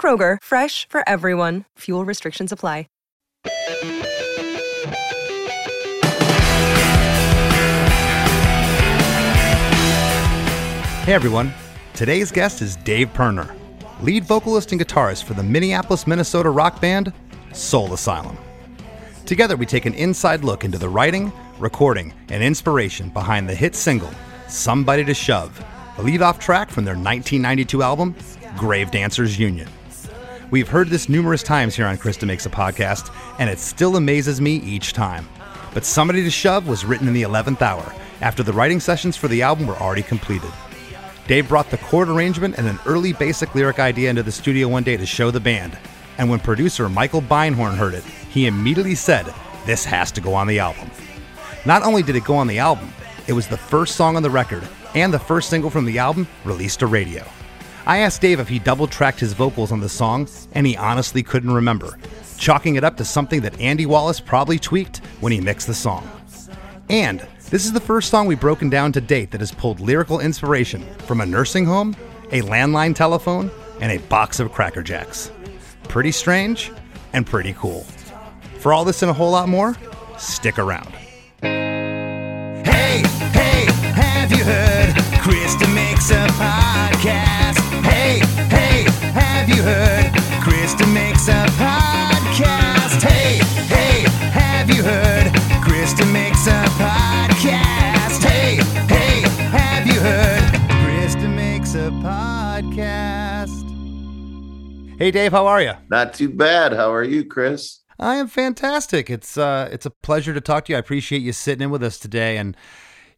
Kroger, fresh for everyone. Fuel restrictions apply. Hey everyone, today's guest is Dave Pirner, lead vocalist and guitarist for the Minneapolis, Minnesota rock band Soul Asylum. Together, we take an inside look into the writing, recording, and inspiration behind the hit single Somebody to Shove, the lead off track from their 1992 album Grave Dancers Union. We've heard this numerous times here on Chris DeMakes a Podcast, and it still amazes me each time. But Somebody to Shove was written in the 11th hour, after the writing sessions for the album were already completed. Dave brought the chord arrangement and an early basic lyric idea into the studio one day to show the band. And when producer Michael Beinhorn heard it, he immediately said, This has to go on the album. Not only did it go on the album, it was the first song on the record and the first single from the album released to radio. I asked Dave if he double tracked his vocals on the song, and he honestly couldn't remember, chalking it up to something that Andy Wallace probably tweaked when he mixed the song. And this is the first song we've broken down to date that has pulled lyrical inspiration from a nursing home, a landline telephone, and a box of Cracker Jacks. Pretty strange and pretty cool. For all this and a whole lot more, stick around. Hey, hey, have you heard? Hey Dave, how are you? Not too bad. How are you, Chris? I am fantastic. It's uh, it's a pleasure to talk to you. I appreciate you sitting in with us today. And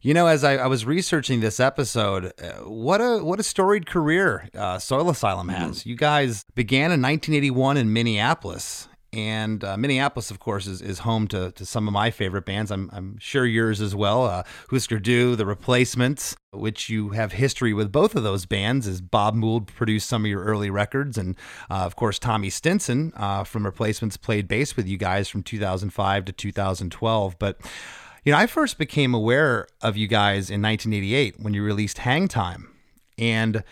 you know, as I, I was researching this episode, uh, what a what a storied career uh, Soul Asylum has. You guys began in 1981 in Minneapolis, and uh, Minneapolis, of course, is, is home to, to some of my favorite bands. I'm, I'm sure yours as well. Uh, Husker Du, The Replacements, which you have history with both of those bands, as Bob Mould produced some of your early records. And uh, of course, Tommy Stinson uh, from Replacements played bass with you guys from 2005 to 2012. But you know, I first became aware of you guys in 1988 when you released Hang Time. And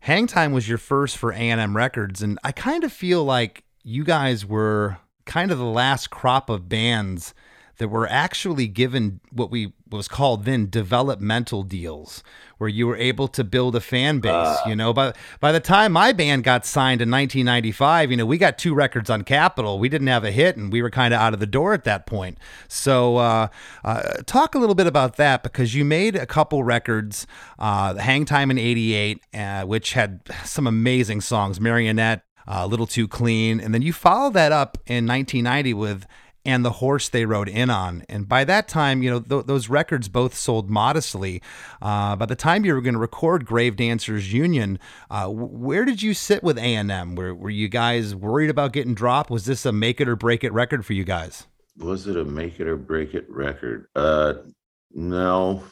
Hang Time was your first for A&M Records. And I kind of feel like you guys were kind of the last crop of bands that were actually given what we was called then developmental deals where you were able to build a fan base you know? By by the time my band got signed in 1995 you know we got two records on Capitol. We didn't have a hit and we were kind of out of the door at that point. So uh, uh, talk a little bit about that because you made a couple records uh, hang time in 88 uh, which had some amazing songs marionette uh, a little too clean and then you follow that up in 1990 with and the horse they rode in on. And by that time, you know, th- those records both sold modestly. Uh, by the time you were going to record Grave Dancers Union, uh, where did you sit with A&M? Were, were you guys worried about getting dropped? Was this a make it or break it record for you guys? Was it a make it or break it record? Uh, no.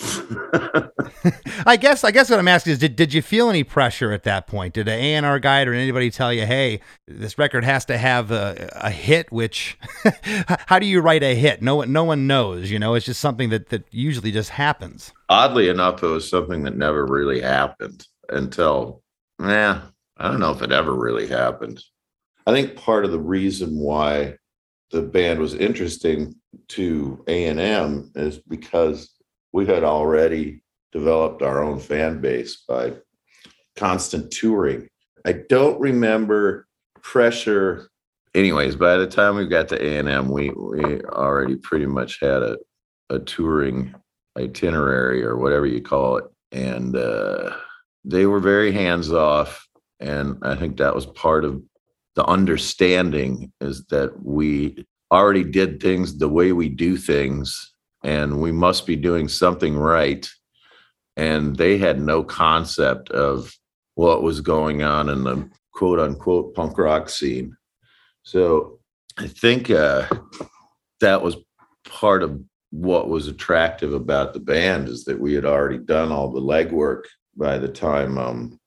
I guess I guess what I'm asking is did, did you feel any pressure at that point? Did an A&R guide or anybody tell you, "Hey, this record has to have a, a hit," which how do you write a hit? No one no one knows, you know. It's just something that that usually just happens. Oddly enough, it was something that never really happened until, nah, I don't know if it ever really happened. I think part of the reason why the band was interesting to A&M is because we had already developed our own fan base by constant touring. I don't remember pressure. Anyways, by the time we got to A&M, we, we already pretty much had a, a touring itinerary or whatever you call it. And uh, they were very hands off. And I think that was part of the understanding is that we already did things the way we do things and we must be doing something right. And they had no concept of what was going on in the quote unquote punk rock scene. So I think uh, that was part of what was attractive about the band is that we had already done all the legwork by the time um,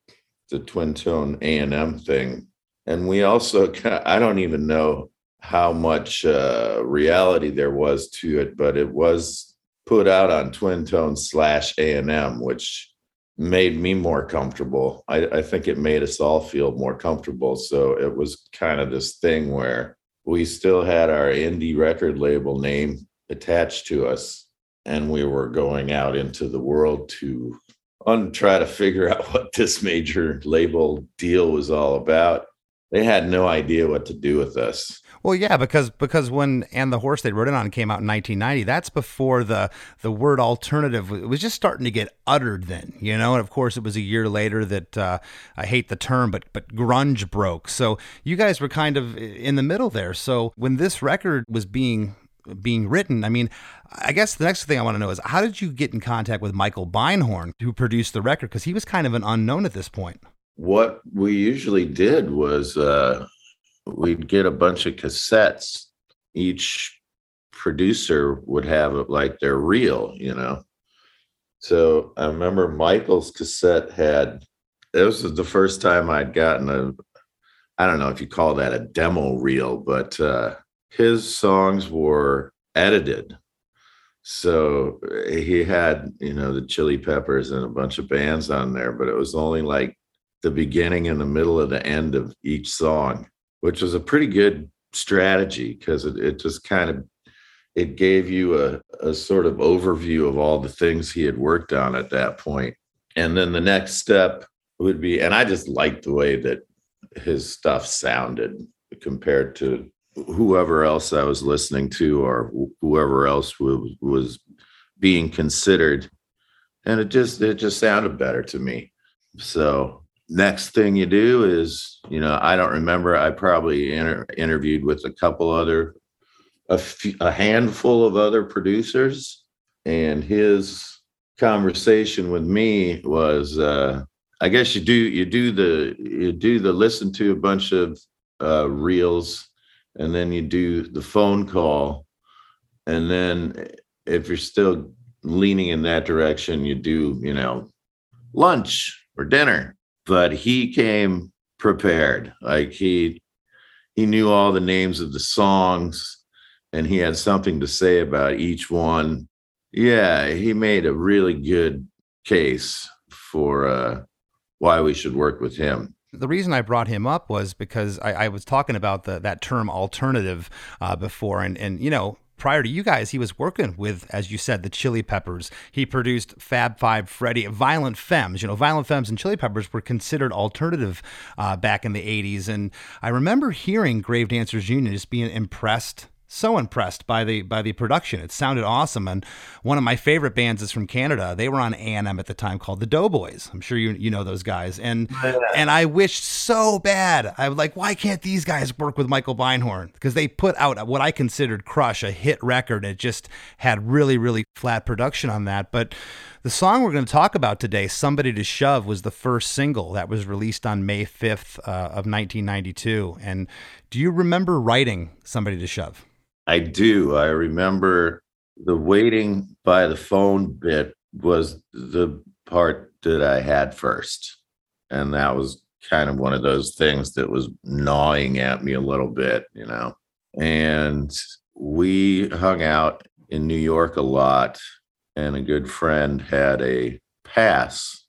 the twin tone A and M thing, and we also I don't even know how much uh, reality there was to it, but it was put out on twin tone slash A and M, which made me more comfortable. I, I think it made us all feel more comfortable. So it was kind of this thing where we still had our indie record label name attached to us and we were going out into the world to try to figure out what this major label deal was all about they had no idea what to do with us well, yeah, because because when and the horse they rode it on came out in 1990, that's before the the word alternative was just starting to get uttered. Then you know, and of course it was a year later that uh, I hate the term, but but grunge broke. So you guys were kind of in the middle there. So when this record was being being written. I mean, I guess the next thing I want to know is how did you get in contact with Michael Beinhorn, who produced the record? Because he was kind of an unknown at this point. What we usually did was uh, we'd get a bunch of cassettes. Each producer would have it like their reel, you know. So I remember Michael's cassette had. This was the first time I'd gotten a. I don't know if you call that a demo reel, but uh, his songs were edited. So he had, you know, the Chili Peppers and a bunch of bands on there, but it was only like the beginning and the middle of the end of each song, which was a pretty good strategy because it, it just kind of it gave you a, a sort of overview of all the things he had worked on at that point. And then the next step would be, and I just liked the way that his stuff sounded compared to whoever else I was listening to or whoever else was being considered. And it just it just sounded better to me. So next thing you do is, you know, I don't remember. I probably inter- interviewed with a couple other, a, handful of other producers, and his conversation with me was, uh, I guess you do you do the you do the listen to a bunch of uh, reels and then you do the phone call and then if you're still leaning in that direction you do you know lunch or dinner but he came prepared. Like he he knew all the names of the songs and he had something to say about each one. Yeah he made a really good case for uh why we should work with him. The reason I brought him up was because I, I was talking about the, that term alternative uh, before, and and you know prior to you guys, he was working with, as you said, the Chili Peppers. He produced Fab Five Freddy, Violent Femmes. You know, Violent Femmes and Chili Peppers were considered alternative uh, back in the 80s. And I remember hearing Grave Dancers Union just being impressed so impressed by the by the production. It sounded awesome, and one of my favorite bands is from Canada. They were on A and M at the time, called the Doughboys. I'm sure you you know those guys. And yeah. and I wished so bad. I was like, why can't these guys work with Michael Beinhorn? Because they put out what I considered Crush, a hit record. It just had really really flat production on that, but. The song we're going to talk about today, Somebody to Shove, was the first single that was released on May 5th uh, of 1992. And do you remember writing Somebody to Shove? I do. I remember the waiting by the phone bit was the part that I had first. And that was kind of one of those things that was gnawing at me a little bit, you know. And we hung out in New York a lot, and a good friend had a pass,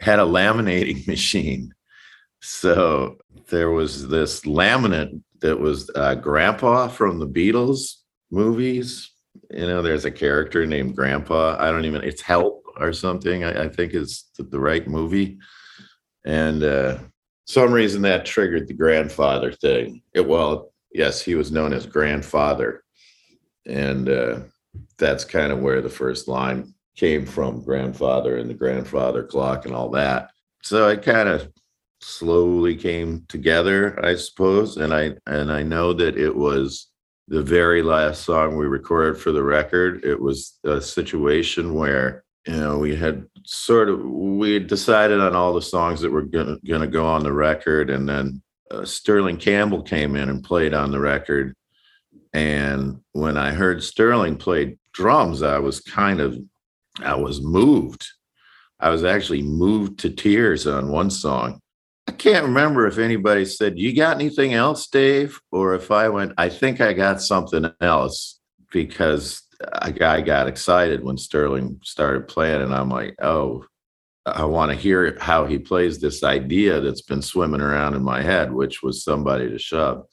had a laminating machine. So there was this laminate that was uh, Grandpa from the Beatles movies. You know, there's a character named Grandpa. I don't even, it's Help or something, I, I think is the, the, right movie. And uh, some reason that triggered the grandfather thing. It, well, yes, he was known as grandfather. And uh, that's kind of where the first line came from grandfather and the grandfather clock and all that. So I kind of slowly came together, I suppose. And I and I know that it was the very last song we recorded for the record. It was a situation where you know we had sort of we had decided on all the songs that were gonna gonna go on the record, and then uh, Sterling Campbell came in and played on the record. And when I heard Sterling play drums, I was kind of, I was moved. I was actually moved to tears on one song. I can't remember if anybody said, You got anything else, Dave? Or if I went, I think I got something else because I, I got excited when Sterling started playing. And I'm like, Oh, I want to hear how he plays this idea that's been swimming around in my head, which was somebody to shove.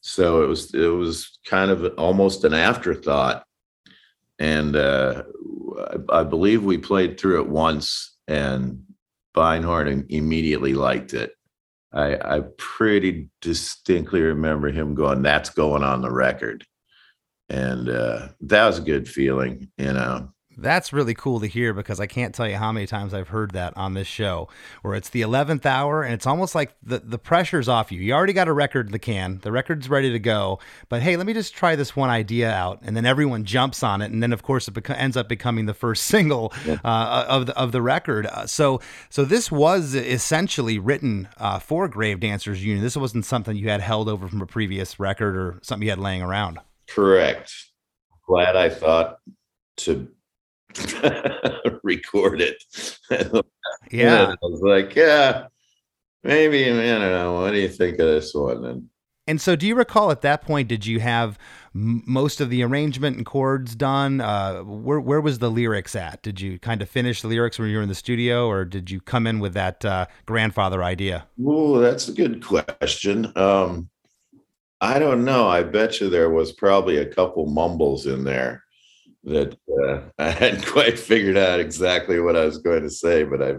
So it was it was kind of almost an afterthought, and uh, I, I believe we played through it once, and Beinhorn immediately liked it. I, I pretty distinctly remember him going, "That's going on the record," and uh, that was a good feeling, you know. That's really cool to hear because I can't tell you how many times I've heard that on this show where it's the 11th hour and it's almost like the, the pressure's off you. You already got a record in the can, the record's ready to go, but hey, let me just try this one idea out. And then everyone jumps on it. And then, of course, it beca- ends up becoming the first single uh, of, the, of the record. Uh, so, so this was essentially written uh, for Grave Dancers Union. This wasn't something you had held over from a previous record or something you had laying around. Correct. Glad I thought to record it. yeah. I was like, yeah, maybe, I don't know. What do you think of this one? And, and so, do you recall at that point, did you have m- most of the arrangement and chords done? Uh, where, where was the lyrics at? Did you kind of finish the lyrics when you were in the studio, or did you come in with that uh, grandfather idea? Oh, that's a good question. Um, I don't know. I bet you there was probably a couple mumbles in there that uh, I hadn't quite figured out exactly what I was going to say, but I,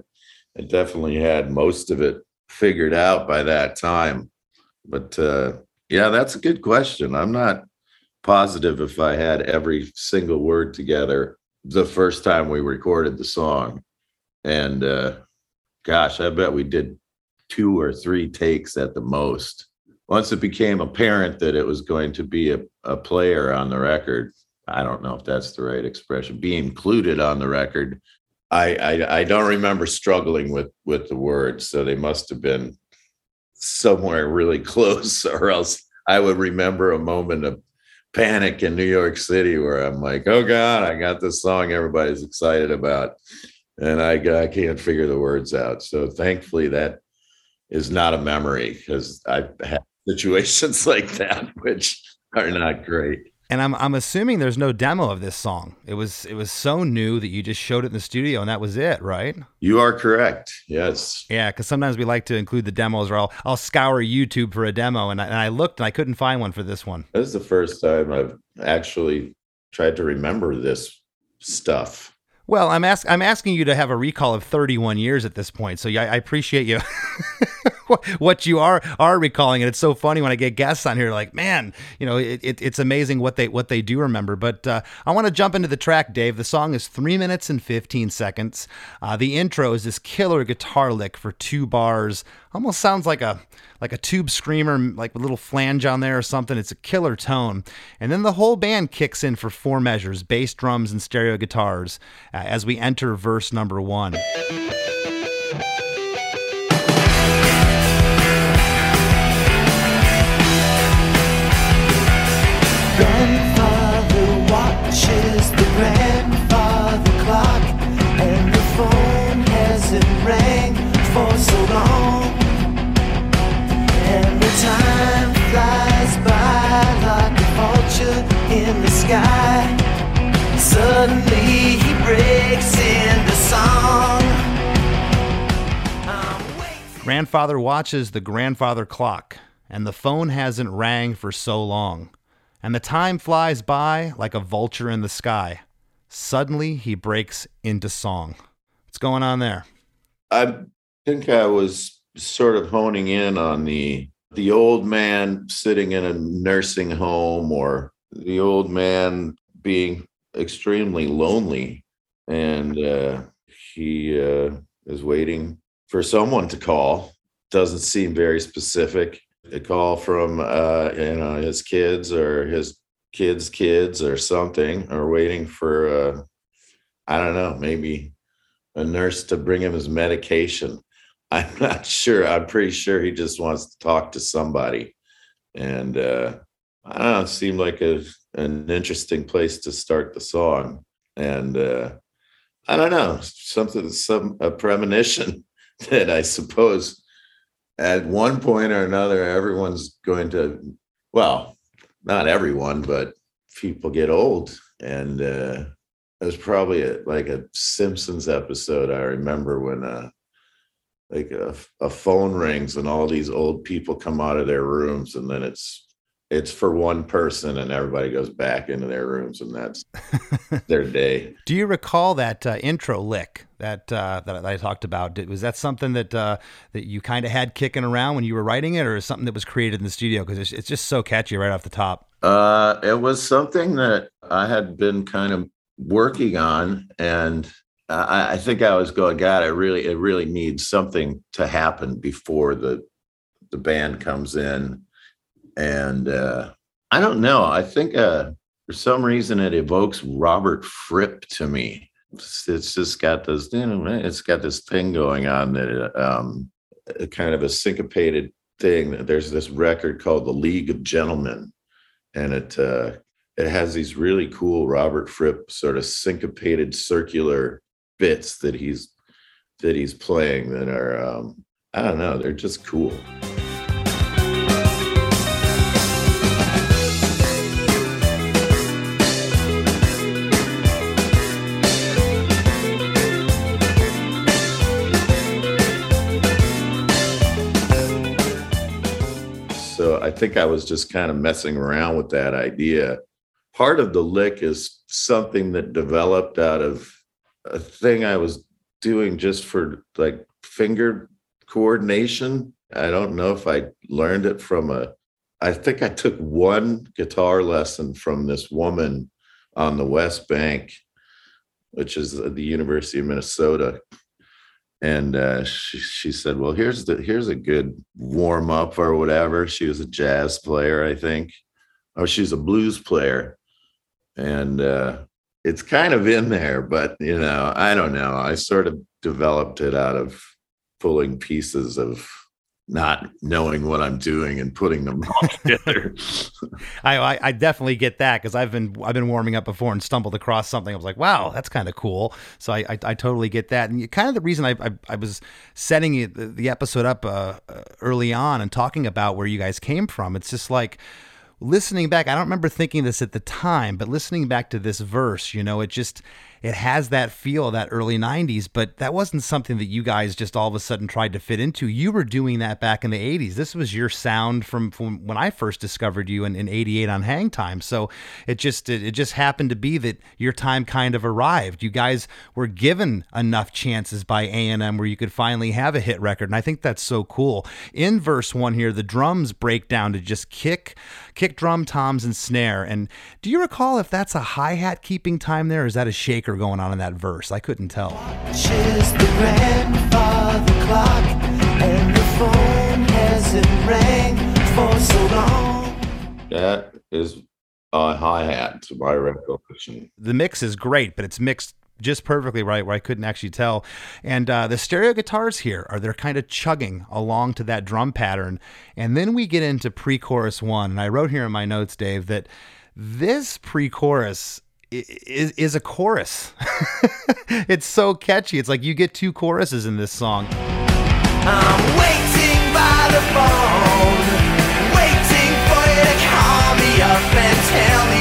I definitely had most of it figured out by that time. But uh, yeah, that's a good question. I'm not positive if I had every single word together the first time we recorded the song. And uh, gosh, I bet we did two or three takes at the most. Once it became apparent that it was going to be a, a player on the record, I don't know if that's the right expression, be included on the record. I, I, I don't remember struggling with with the words, so they must have been somewhere really close, or else I would remember a moment of panic in New York City where I'm like, oh God, I got this song everybody's excited about, and I I can't figure the words out. So thankfully that is not a memory because I've had situations like that which are not great. And I'm I'm assuming there's no demo of this song. It was it was so new that you just showed it in the studio and that was it, right? You are correct. Yes. Yeah, because sometimes we like to include the demos, or I'll I'll scour YouTube for a demo, and I, and I looked and I couldn't find one for this one. This is the first time I've actually tried to remember this stuff. Well, I'm ask I'm asking you to have a recall of 31 years at this point, so yeah, I appreciate you. what you are are recalling, and it's so funny when I get guests on here. Like, man, you know, it, it, it's amazing what they what they do remember. But uh, I want to jump into the track, Dave. The song is three minutes and fifteen seconds. Uh, the intro is this killer guitar lick for two bars. Almost sounds like a like a tube screamer, like a little flange on there or something. It's a killer tone. And then the whole band kicks in for four measures bass, drums, and stereo guitars uh, as we enter verse number one. Sky. Suddenly he breaks song. Grandfather watches the grandfather clock, and the phone hasn't rang for so long. And the time flies by like a vulture in the sky. Suddenly he breaks into song. What's going on there? I think I was sort of honing in on the the old man sitting in a nursing home or the old man being extremely lonely. And uh, he uh, is waiting for someone to call. Doesn't seem very specific. A call from uh, you know his kids or his kids kids or something or waiting for uh, i don't know maybe a nurse to bring him his medication I'm not sure. I'm pretty sure he just wants to talk to somebody. And uh, I don't know, it seemed like a, an interesting place to start the song. And uh, I don't know, something, some a premonition that I suppose at one point or another, everyone's going to, well, not everyone, but people get old. And uh, it was probably a, like a Simpsons episode. I remember when uh, like a, a phone rings and all these old people come out of their rooms and then it's it's for one person and everybody goes back into their rooms and that's their day. Do you recall that uh, intro lick that uh, that i talked about? Did, was that something that uh, that you kind of had kicking around when you were writing it or something that was created in the studio? Because it's, it's just so catchy right off the top. Uh it was something that i had been kind of working on and I, I think I was going, God, I really, it really needs something to happen before the the band comes in, and uh, I don't know. I think uh, for some reason it evokes Robert Fripp to me. It's, it's just got this, you know, it's got this thing going on that um, kind of a syncopated thing. There's this record called The League of Gentlemen, and it uh, it has these really cool Robert Fripp sort of syncopated circular bits that he's that he's playing that are um, I don't know, they're just cool. So I think I was just kind of messing around with that idea. Part of the lick is something that developed out of a thing I was doing just for like finger coordination. I don't know if I learned it from a, I think I took one guitar lesson from this woman on the West Bank, which is the University of Minnesota. And uh, she, she said, well, here's the, here's a good warm up or whatever. She was a jazz player, I think. Oh, she's a blues player. And uh, it's kind of in there, but you know, I don't know. I sort of developed it out of pulling pieces of not knowing what I'm doing and putting them all together. I, I, definitely get that because I've been I've been warming up before and stumbled across something. I was like, wow, that's kind of cool. So I, I, I totally get that. And kind of the reason I I, I was setting the episode up uh, early on and talking about where you guys came from. It's just like listening back, I don't remember thinking this at the time, but listening back to this verse, you know, it just it has that feel that early 90s but that wasn't something that you guys just all of a sudden tried to fit into. You were doing that back in the 80s this was your sound from, from when i first discovered you in, in 88 on hang time. So it just it, it just happened to be that your time kind of arrived. You guys were given enough chances by a&m where you could finally have a hit record and i think that's so cool. In verse one here the drums break down to just kick kick drum toms and snare. And do you recall if that's a hi-hat keeping time there is that a shake shaker going on in that verse. I couldn't tell. That is a hi hat to my recollection. The mix is great, but it's mixed just perfectly right where I couldn't actually tell. And uh, the stereo guitars here are they're kind of chugging along to that drum pattern. And then we get into pre chorus one. And I wrote here in my notes, Dave, that this pre chorus is, is a chorus. it's so catchy. It's like you get two choruses in this song.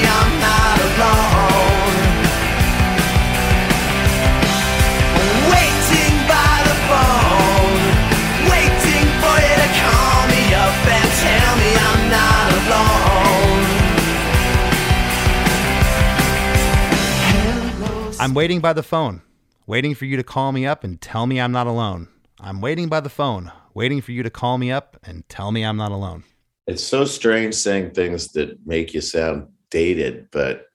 I'm I'm waiting by the phone, waiting for you to call me up and tell me I'm not alone. I'm waiting by the phone, waiting for you to call me up and tell me I'm not alone. It's so strange saying things that make you sound dated, but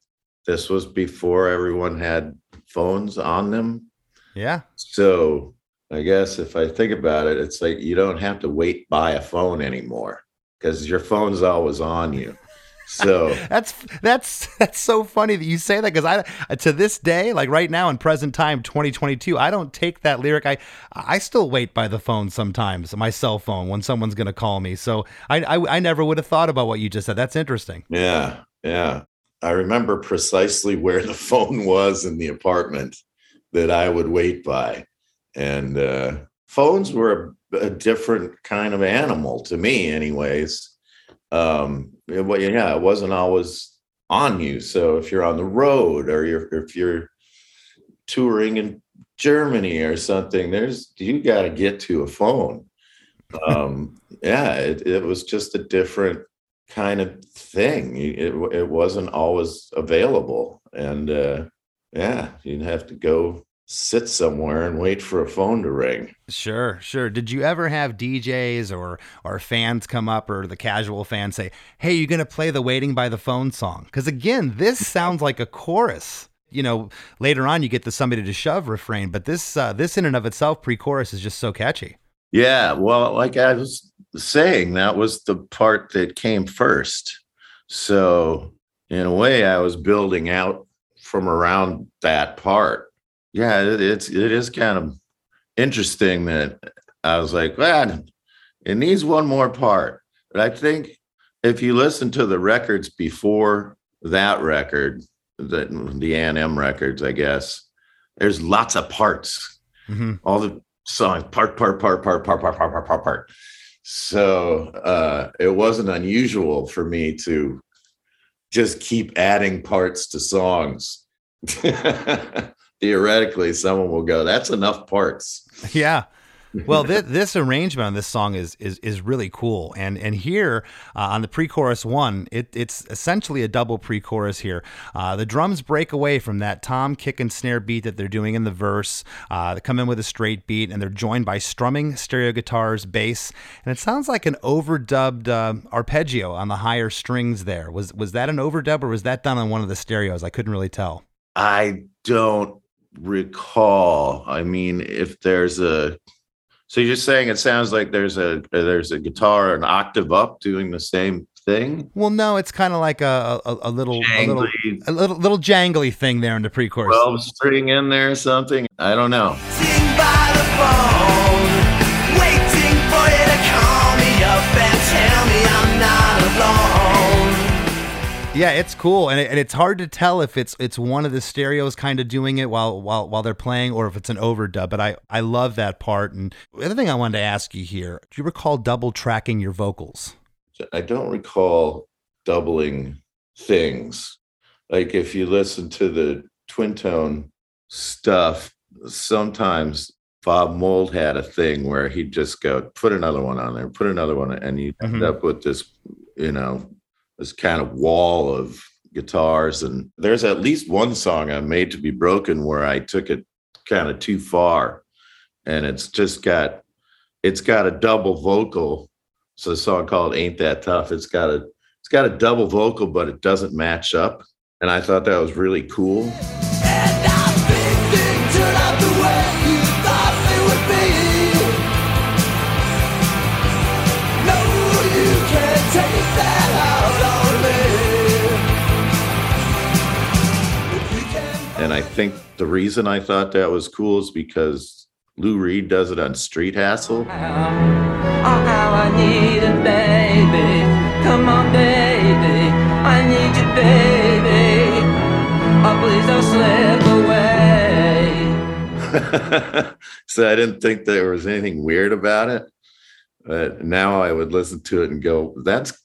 this was before everyone had phones on them. Yeah. So I guess if I think about it, it's like you don't have to wait by a phone anymore because your phone's always on you. So that's that's that's so funny that you say that because I to this day, like right now in present time, 2022, I don't take that lyric. I I still wait by the phone sometimes, my cell phone, when someone's going to call me. So I, I I never would have thought about what you just said. That's interesting. Yeah, yeah. I remember precisely where the phone was in the apartment that I would wait by, and uh, phones were a, a different kind of animal to me, anyways um well, yeah it wasn't always on you. So if you're on the road or you're if you're touring in germany or something there's you got to get to a phone. Um yeah it, it was just a different kind of thing. It, it wasn't always available. And uh yeah you'd have to go sit somewhere and wait for a phone to ring. Sure, sure. Did you ever have DJs or or fans come up or the casual fans say, "Hey, you're going to play the waiting by the phone song?" Cuz again, this sounds like a chorus. You know, later on you get the somebody to shove refrain, but this uh, this in and of itself pre-chorus is just so catchy. Yeah, well, like I was saying, that was the part that came first. So, in a way I was building out from around that part yeah, it, it's it is kind of interesting that I was like, man, it needs one more part. But I think if you listen to the records before that record, the the A&M records, I guess, there's lots of parts. Mm-hmm. All the songs, part, part, part, part, part, part, part, part, part, part. So uh, it wasn't unusual for me to just keep adding parts to songs. theoretically someone will go, that's enough parts. Yeah. well, this, this, arrangement on this song is is is really cool, and and here uh, on the pre-chorus one, it, it's essentially a double pre-chorus here. Uh, the drums break away from that tom kick and snare beat that they're doing in the verse. Uh, they come in with a straight beat, and they're joined by strumming stereo guitars, bass, and it sounds like an overdubbed uh, arpeggio on the higher strings. There was was that an overdub or was that done on one of the stereos? I couldn't really tell. I don't recall. I mean, if there's a so you're just saying it sounds like there's a uh, there's a guitar an octave up doing the same thing. Well, no, it's kind of like a a, a little a little a little little jangly thing there in the pre-chorus. Twelve string in there or something. I don't know. Yeah, it's cool, and, it, and it's hard to tell if it's it's one of the stereos kind of doing it while while while they're playing, or if it's an overdub. But I I love that part. And the other thing I wanted to ask you here: Do you recall double tracking your vocals? I don't recall doubling things. Like if you listen to the twin tone stuff, sometimes Bob Mould had a thing where he'd just go, put another one on there, put another one, and you mm-hmm. end up with this, you know, this kind of wall of guitars. And there's at least one song I Made to Be Broken where I took it kind of too far. And it's just got it's got a double vocal. So a song called Ain't That Tough. It's got a it's got a double vocal, but it doesn't match up. And I thought that was really cool. And I think the reason I thought that was cool is because Lou Reed does it on Street Hassle. Oh, uh, how uh, I need it, baby. Come on, baby. I need you, baby. Oh, please don't slip away. so I didn't think there was anything weird about it. But now I would listen to it and go, that's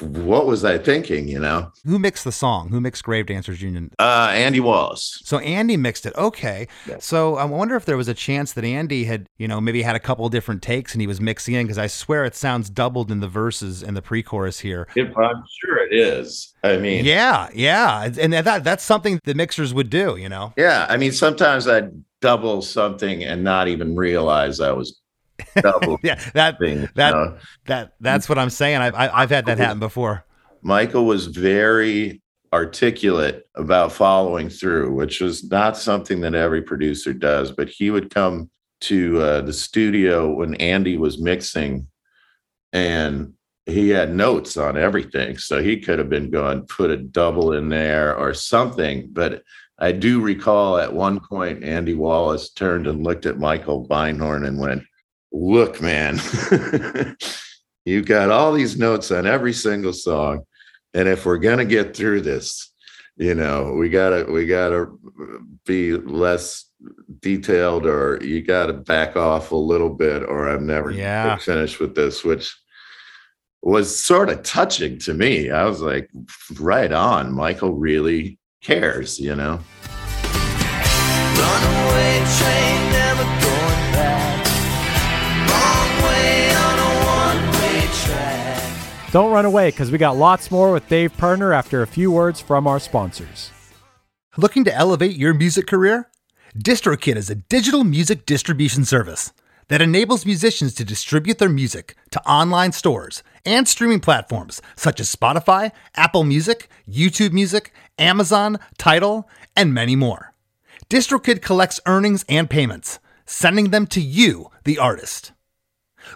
what was I thinking? You know, who mixed the song? Who mixed Grave Dancers Union? Uh, Andy Wallace. So Andy mixed it. Okay. Yeah. So I wonder if there was a chance that Andy had, you know, maybe had a couple different takes and he was mixing in because I swear it sounds doubled in the verses and the pre-chorus here. If I'm sure it is. I mean, yeah, yeah, and that that's something the mixers would do. You know. Yeah, I mean, sometimes I'd double something and not even realize I was double. yeah, that thing, that that that's what I'm saying. I've I've had that happen before. Michael was very articulate about following through, which was not something that every producer does. But he would come to uh, the studio when Andy was mixing, and he had notes on everything. So he could have been going, put a double in there or something. But I do recall at one point, Andy Wallace turned and looked at Michael Beinhorn and went, Look, man, you've got all these notes on every single song. And if we're going to get through this, you know, we gotta, we gotta be less detailed or you gotta back off a little bit or I'm never Yeah. finished with this, which was sort of touching to me. I was like, right on. Michael really cares, you know? Runaway train Don't run away because we got lots more with Dave Pirner after a few words from our sponsors. Looking to elevate your music career? DistroKid is a digital music distribution service that enables musicians to distribute their music to online stores and streaming platforms such as Spotify, Apple Music, YouTube Music, Amazon, Tidal, and many more. DistroKid collects earnings and payments, sending them to you, the artist.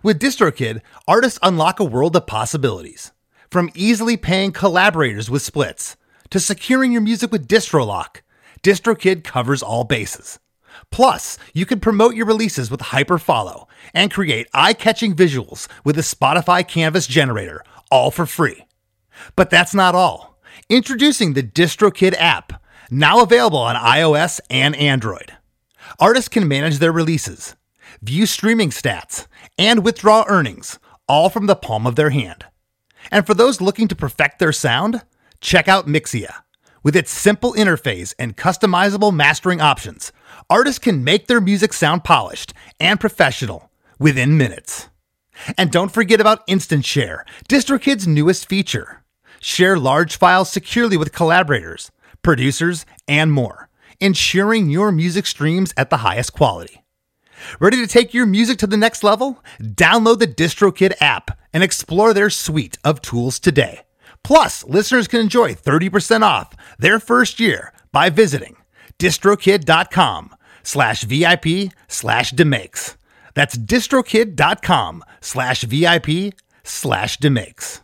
With DistroKid, artists unlock a world of possibilities. From easily paying collaborators with splits to securing your music with DistroLock, DistroKid covers all bases. Plus, you can promote your releases with Hyperfollow and create eye-catching visuals with the Spotify Canvas generator, all for free. But that's not all. Introducing the DistroKid app, now available on iOS and Android. Artists can manage their releases, view streaming stats, and withdraw earnings, all from the palm of their hand. And for those looking to perfect their sound, check out Mixea. With its simple interface and customizable mastering options, artists can make their music sound polished and professional within minutes. And don't forget about Instant Share, DistroKid's newest feature. Share large files securely with collaborators, producers, and more, ensuring your music streams at the highest quality. Ready to take your music to the next level? Download the DistroKid app and explore their suite of tools today. Plus, listeners can enjoy 30% off their first year by visiting distrokid.com slash VIP slash demakes. That's distrokid.com slash VIP slash demakes.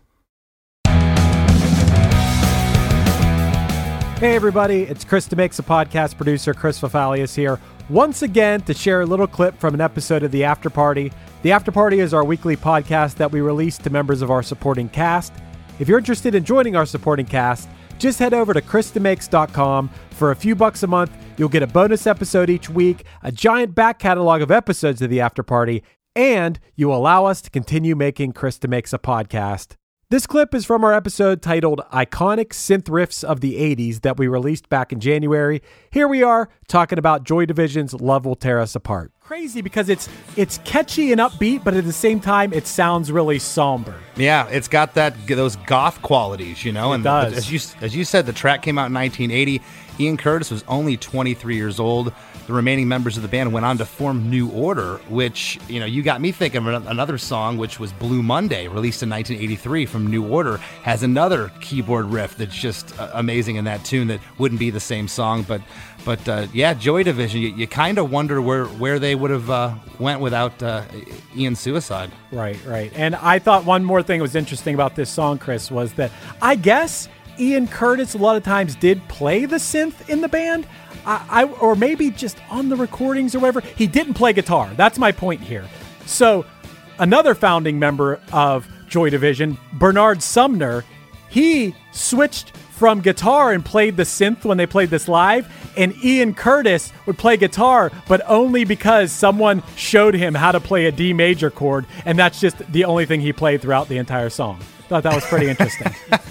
Hey, everybody, it's Chris DeMakes, a podcast producer. Chris Fafalios here, once again to share a little clip from an episode of The After Party. The After Party is our weekly podcast that we release to members of our supporting cast. If you're interested in joining our supporting cast, just head over to chrisdemakes.com. For a few bucks a month, you'll get a bonus episode each week, a giant back catalog of episodes of The After Party, and you allow us to continue making Chris DeMakes a podcast. This clip is from our episode titled Iconic Synth Riffs of the 80s that we released back in January. Here we are talking about Joy Division's Love Will Tear Us Apart. Crazy because it's it's catchy and upbeat, but at the same time it sounds really somber. Yeah, it's got that those goth qualities, you know. It and does. as you as you said, the track came out in 1980. Ian Curtis was only 23 years old. The remaining members of the band went on to form New Order, which you know you got me thinking of another song, which was Blue Monday, released in 1983 from New Order, has another keyboard riff that's just uh, amazing in that tune that wouldn't be the same song, but. But uh, yeah, Joy Division. You, you kind of wonder where, where they would have uh, went without uh, Ian's suicide. Right, right. And I thought one more thing was interesting about this song, Chris, was that I guess Ian Curtis a lot of times did play the synth in the band. I, I or maybe just on the recordings or whatever. He didn't play guitar. That's my point here. So another founding member of Joy Division, Bernard Sumner, he switched from guitar and played the synth when they played this live. And Ian Curtis would play guitar, but only because someone showed him how to play a D major chord. And that's just the only thing he played throughout the entire song. Thought that was pretty interesting.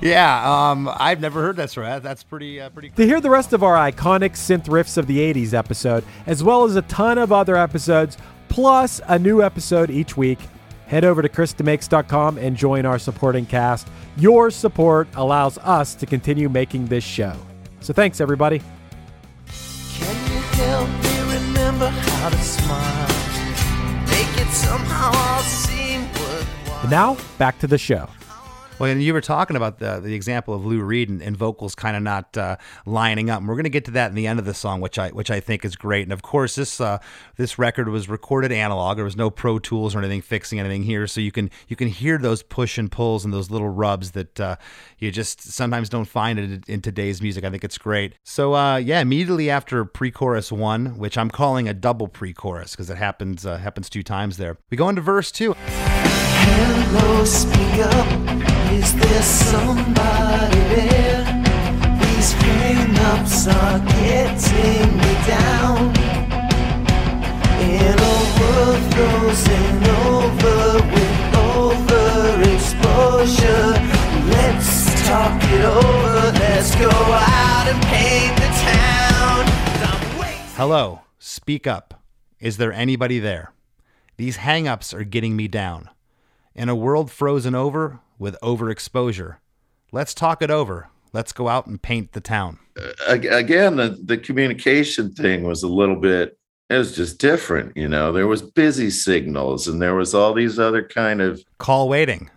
Yeah, um, I've never heard that story. That's pretty uh, pretty. To hear the rest of our iconic synth riffs of the 80s episode, as well as a ton of other episodes, plus a new episode each week, head over to chrisdemakes.com and join our supporting cast. Your support allows us to continue making this show. So thanks, everybody. Can you help me remember how to smile? Make it somehow all seem worthwhile. And now, back to the show. Well, and you were talking about the the example of Lou Reed and, and vocals kind of not uh, lining up. And we're going to get to that in the end of the song, which I which I think is great. And of course, this uh, this record was recorded analog. There was no Pro Tools or anything fixing anything here, so you can you can hear those push and pulls and those little rubs that uh, you just sometimes don't find in, in today's music. I think it's great. So uh, yeah, immediately after pre-chorus one, which I'm calling a double pre-chorus because it happens uh, happens two times there. We go into verse two. Hello. Is there somebody there? These hang-ups are getting me down. In a world frozen over with overexposure, let's talk it over. Let's go out and paint the town. Hello, speak up. Is there anybody there? These hang-ups are getting me down. In a world frozen over with overexposure, let's talk it over. Let's go out and paint the town. Ag- again the, the communication thing was a little bit it was just different you know there was busy signals and there was all these other kind of Call waiting.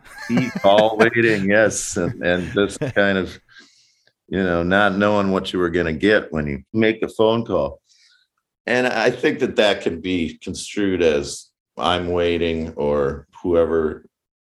call waiting yes and, and just kind of you know not knowing what you were going to get when you make a phone call and i think that that can be construed as i'm waiting or whoever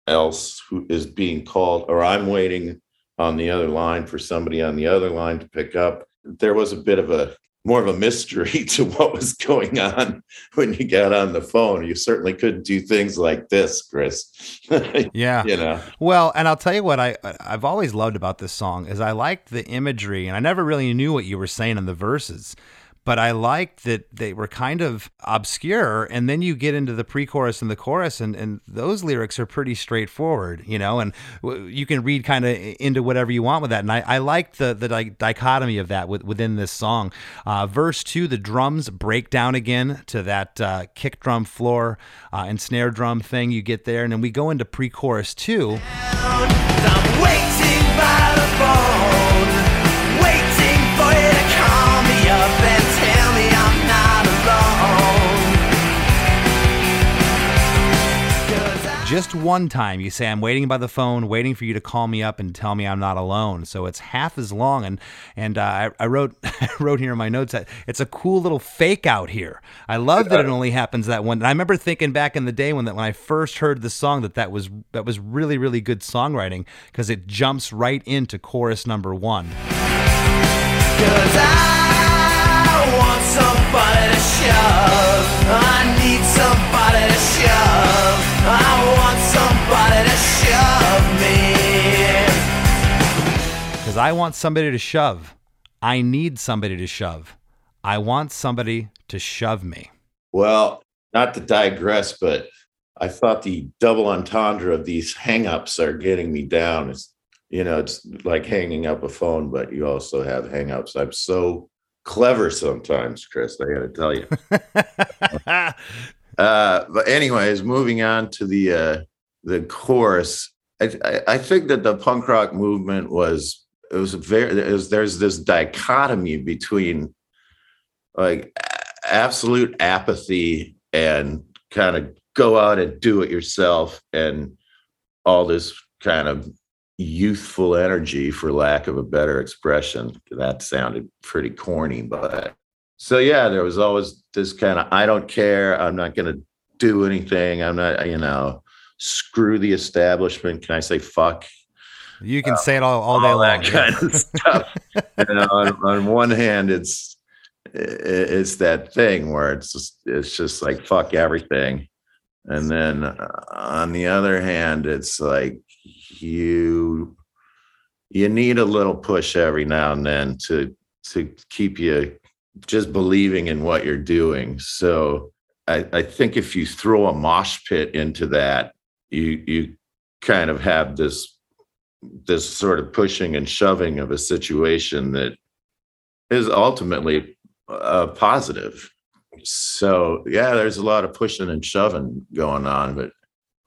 else who is being called or i'm waiting on the other line for somebody on the other line to pick up. There was a bit of a more of a mystery to what was going on when you got on the phone. You certainly couldn't do things like this chris Yeah. you know? Well, and I'll tell you what I I've always loved about this song is I liked the imagery, and I never really knew what you were saying in the verses, but I liked that they were kind of obscure, and then you get into the pre-chorus and the chorus, and and those lyrics are pretty straightforward, you know, and w- you can read kind of into whatever you want with that, and I I liked the the di- dichotomy of that with, within this song. Uh, verse two, the drums break down again to that uh, kick drum floor uh, and snare drum thing you get there, and then we go into pre-chorus two. I'm Just one time you say, I'm waiting by the phone, waiting for you to call me up and tell me I'm not alone. So it's half as long. And and uh, I, I wrote I wrote here in my notes that it's a cool little fake out here. I love that it only happens that one. And I remember thinking back in the day when that when I first heard the song that that was that was really really good songwriting because it jumps right into chorus number one. Cause I want somebody to shove. I need somebody to shove. I want somebody to shove me. Because I want somebody to shove. I need somebody to shove. I want somebody to shove me. Well, not to digress, but I thought the double entendre of these hangups are getting me down. It's you know, it's like hanging up a phone, but you also have hangups. I'm so clever sometimes, Chris. I got to tell you. Uh, but anyways, moving on to the uh, the chorus, I, I, think that the punk rock movement was it was very it was, there's this dichotomy between like absolute apathy and kind of go out and do it yourself and all this kind of youthful energy for lack of a better expression. That sounded pretty corny but so yeah there was always this kind of i don't care i'm not going to do anything i'm not you know screw the establishment can i say fuck You can say it all, all day all long. that kind of stuff. you know, on, on one hand, it's it's that thing where it's just it's just like fuck everything, and then uh, on the other hand, it's like you you need a little push every now and then to to keep you just believing in what you're doing. So I, I think if you throw a mosh pit into that, you you kind of have this this sort of pushing and shoving of a situation that is ultimately positive. So yeah, there's a lot of pushing and shoving going on, but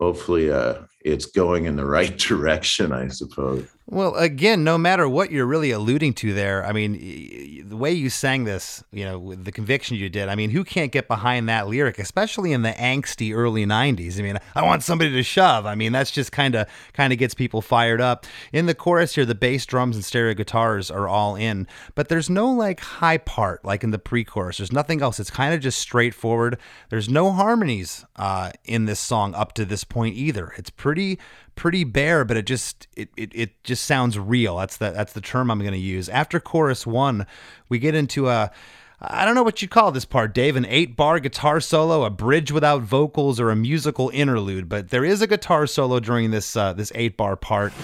hopefully, uh, it's going in the right direction, I suppose. Well, again, no matter what you're really alluding to there, I mean, the way you sang this, you know, with the conviction you did, I mean, who can't get behind that lyric, especially in the angsty early 90s? I mean, I want somebody to shove. I mean, that's just kind of kind of gets people fired up. In the chorus here, the bass, drums, and stereo guitars are all in, but there's no like high part like in the pre-chorus. There's nothing else. It's kind of just straightforward. There's no harmonies uh, in this song up to this point either. It's pretty pretty bare, but it just it, it, it just sounds real. That's the that's the term I'm going to use. After chorus one, we get into a I don't know what you'd call this part, Dave, an eight bar guitar solo, a bridge without vocals, or a musical interlude. But there is a guitar solo during this uh, this eight bar part.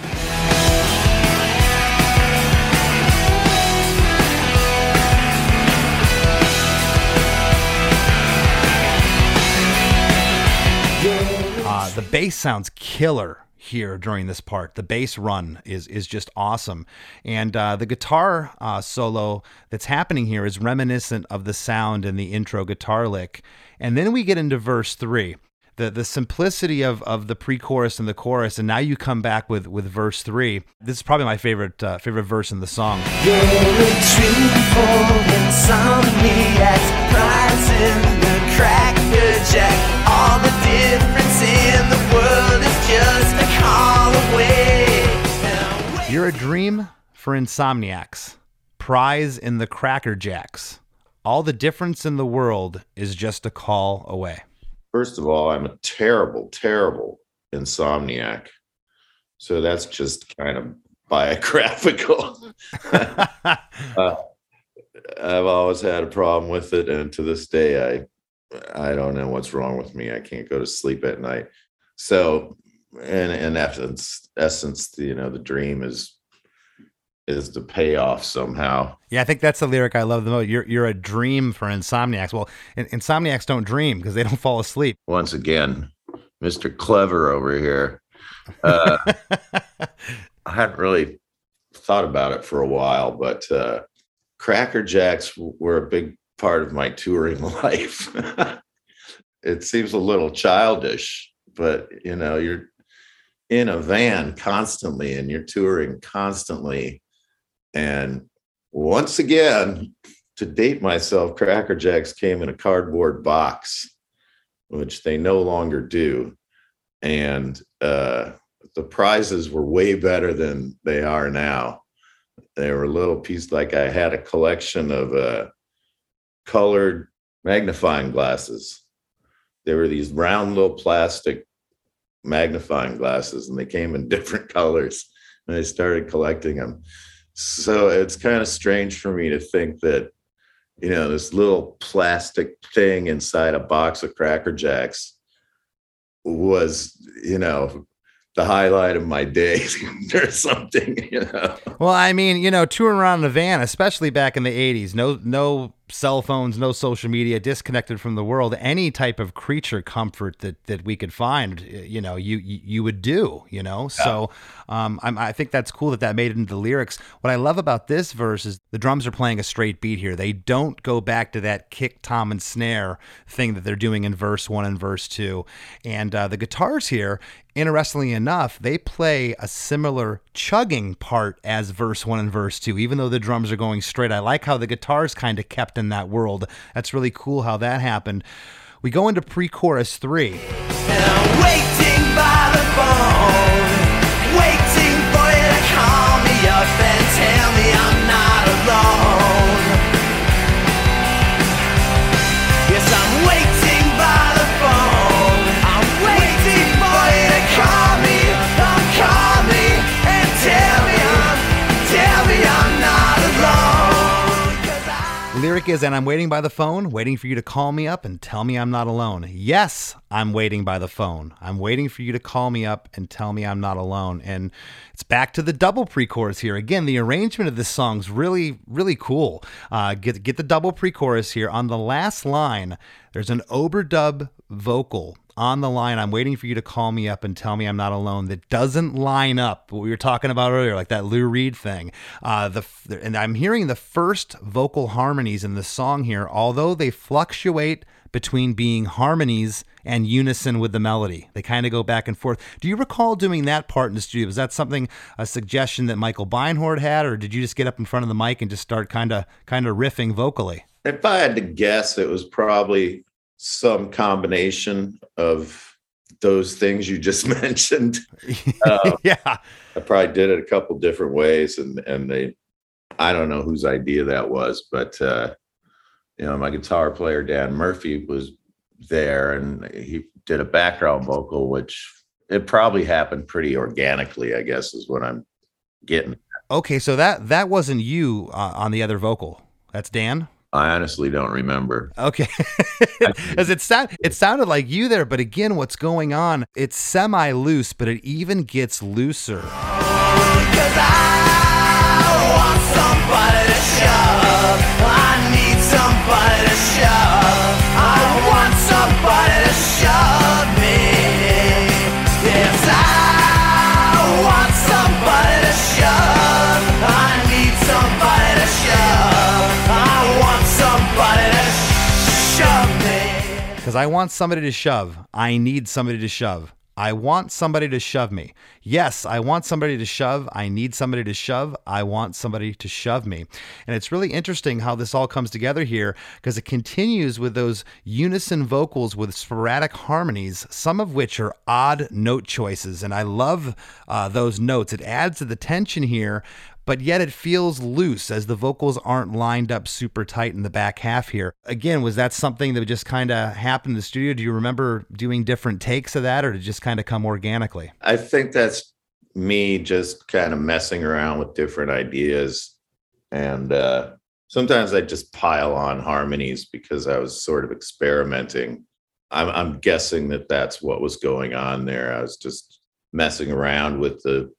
Uh, the bass sounds killer here during this part. The bass run is is just awesome, and uh, the guitar uh, solo that's happening here is reminiscent of the sound in the intro guitar lick. And then we get into verse three. The, the simplicity of, of the pre-chorus and the chorus, and now you come back with, with verse three. This is probably my favorite uh, favorite verse in the song. You're a dream for insomniacs, prize in the Cracker Jacks. All the difference in the world is just a call away. First of all, I'm a terrible, terrible insomniac. So that's just kind of biographical. uh, I've always had a problem with it, and to this day, I I don't know what's wrong with me. I can't go to sleep at night. So, in in essence, essence, you know, the dream is is the payoff somehow. Yeah, I think that's the lyric I love the most. You're you're a dream for insomniacs. Well, in, insomniacs don't dream because they don't fall asleep. Once again, Mr. Clever over here. Uh, I hadn't really thought about it for a while, but uh, Cracker Jacks were a big part of my touring life. it seems a little childish, but you know, you're in a van constantly and you're touring constantly. And once again, to date myself, Cracker Jacks came in a cardboard box, which they no longer do. And uh, the prizes were way better than they are now. They were a little piece like I had a collection of uh, colored magnifying glasses. They were these round little plastic magnifying glasses, and they came in different colors. And I started collecting them. So it's kind of strange for me to think that, you know, this little plastic thing inside a box of Cracker Jacks was, you know, the highlight of my day or something, you know. Well, I mean, you know, touring around in a van, especially back in the '80s, no no cell phones, no social media, disconnected from the world. Any type of creature comfort that that we could find, you know, you you, would do, you know. Yeah. So, um, I'm, I think that's cool that that made it into the lyrics. What I love about this verse is the drums are playing a straight beat here. They don't go back to that kick, tom, and snare thing that they're doing in verse one and verse two, and uh, the guitars here interestingly enough, they play a similar chugging part as verse one and verse two, even though the drums are going straight. I like how the guitars kind of kept in that world. That's really cool how that happened. We go into pre chorus three. waiting by the phone, waiting for you to call me up and tell me I'm not alone. Lyric is, and I'm waiting by the phone, waiting for you to call me up and tell me I'm not alone. Yes, I'm waiting by the phone. I'm waiting for you to call me up and tell me I'm not alone. And it's back to the double pre-chorus here. Again, the arrangement of this song's really, really cool. Uh, get get the double pre-chorus here. On the last line, there's an overdub vocal on the line. I'm waiting for you to call me up and tell me I'm not alone. That doesn't line up what we were talking about earlier, like that Lou Reed thing. Uh, the and I'm hearing the first vocal harmonies in the song here, although they fluctuate between being harmonies and unison with the melody. They kind of go back and forth. Do you recall doing that part in the studio? Was that something a suggestion that Michael Beinhorn had, or did you just get up in front of the mic and just start kind of kind of riffing vocally? If I had to guess, it was probably some combination of those things you just mentioned. Uh, yeah, I probably did it a couple different ways, and and they, I don't know whose idea that was, but uh, you know, my guitar player Dan Murphy was there, and he did a background vocal, which it probably happened pretty organically. I guess is what I'm getting. Okay, so that that wasn't you uh, on the other vocal. That's Dan. I honestly don't remember. Okay, as it sound, it sounded like you there, but again, what's going on? It's semi loose, but it even gets looser. Cause Because I want somebody to shove. I need somebody to shove. I want somebody to shove me. Yes, I want somebody to shove. I need somebody to shove. I want somebody to shove me. And it's really interesting how this all comes together here because it continues with those unison vocals with sporadic harmonies, some of which are odd note choices. And I love uh, those notes. It adds to the tension here but yet it feels loose as the vocals aren't lined up super tight in the back half here. Again, was that something that just kind of happened in the studio? Do you remember doing different takes of that or did it just kind of come organically? I think that's me just kind of messing around with different ideas. And uh, sometimes I just pile on harmonies because I was sort of experimenting. I'm, I'm guessing that that's what was going on there. I was just messing around with the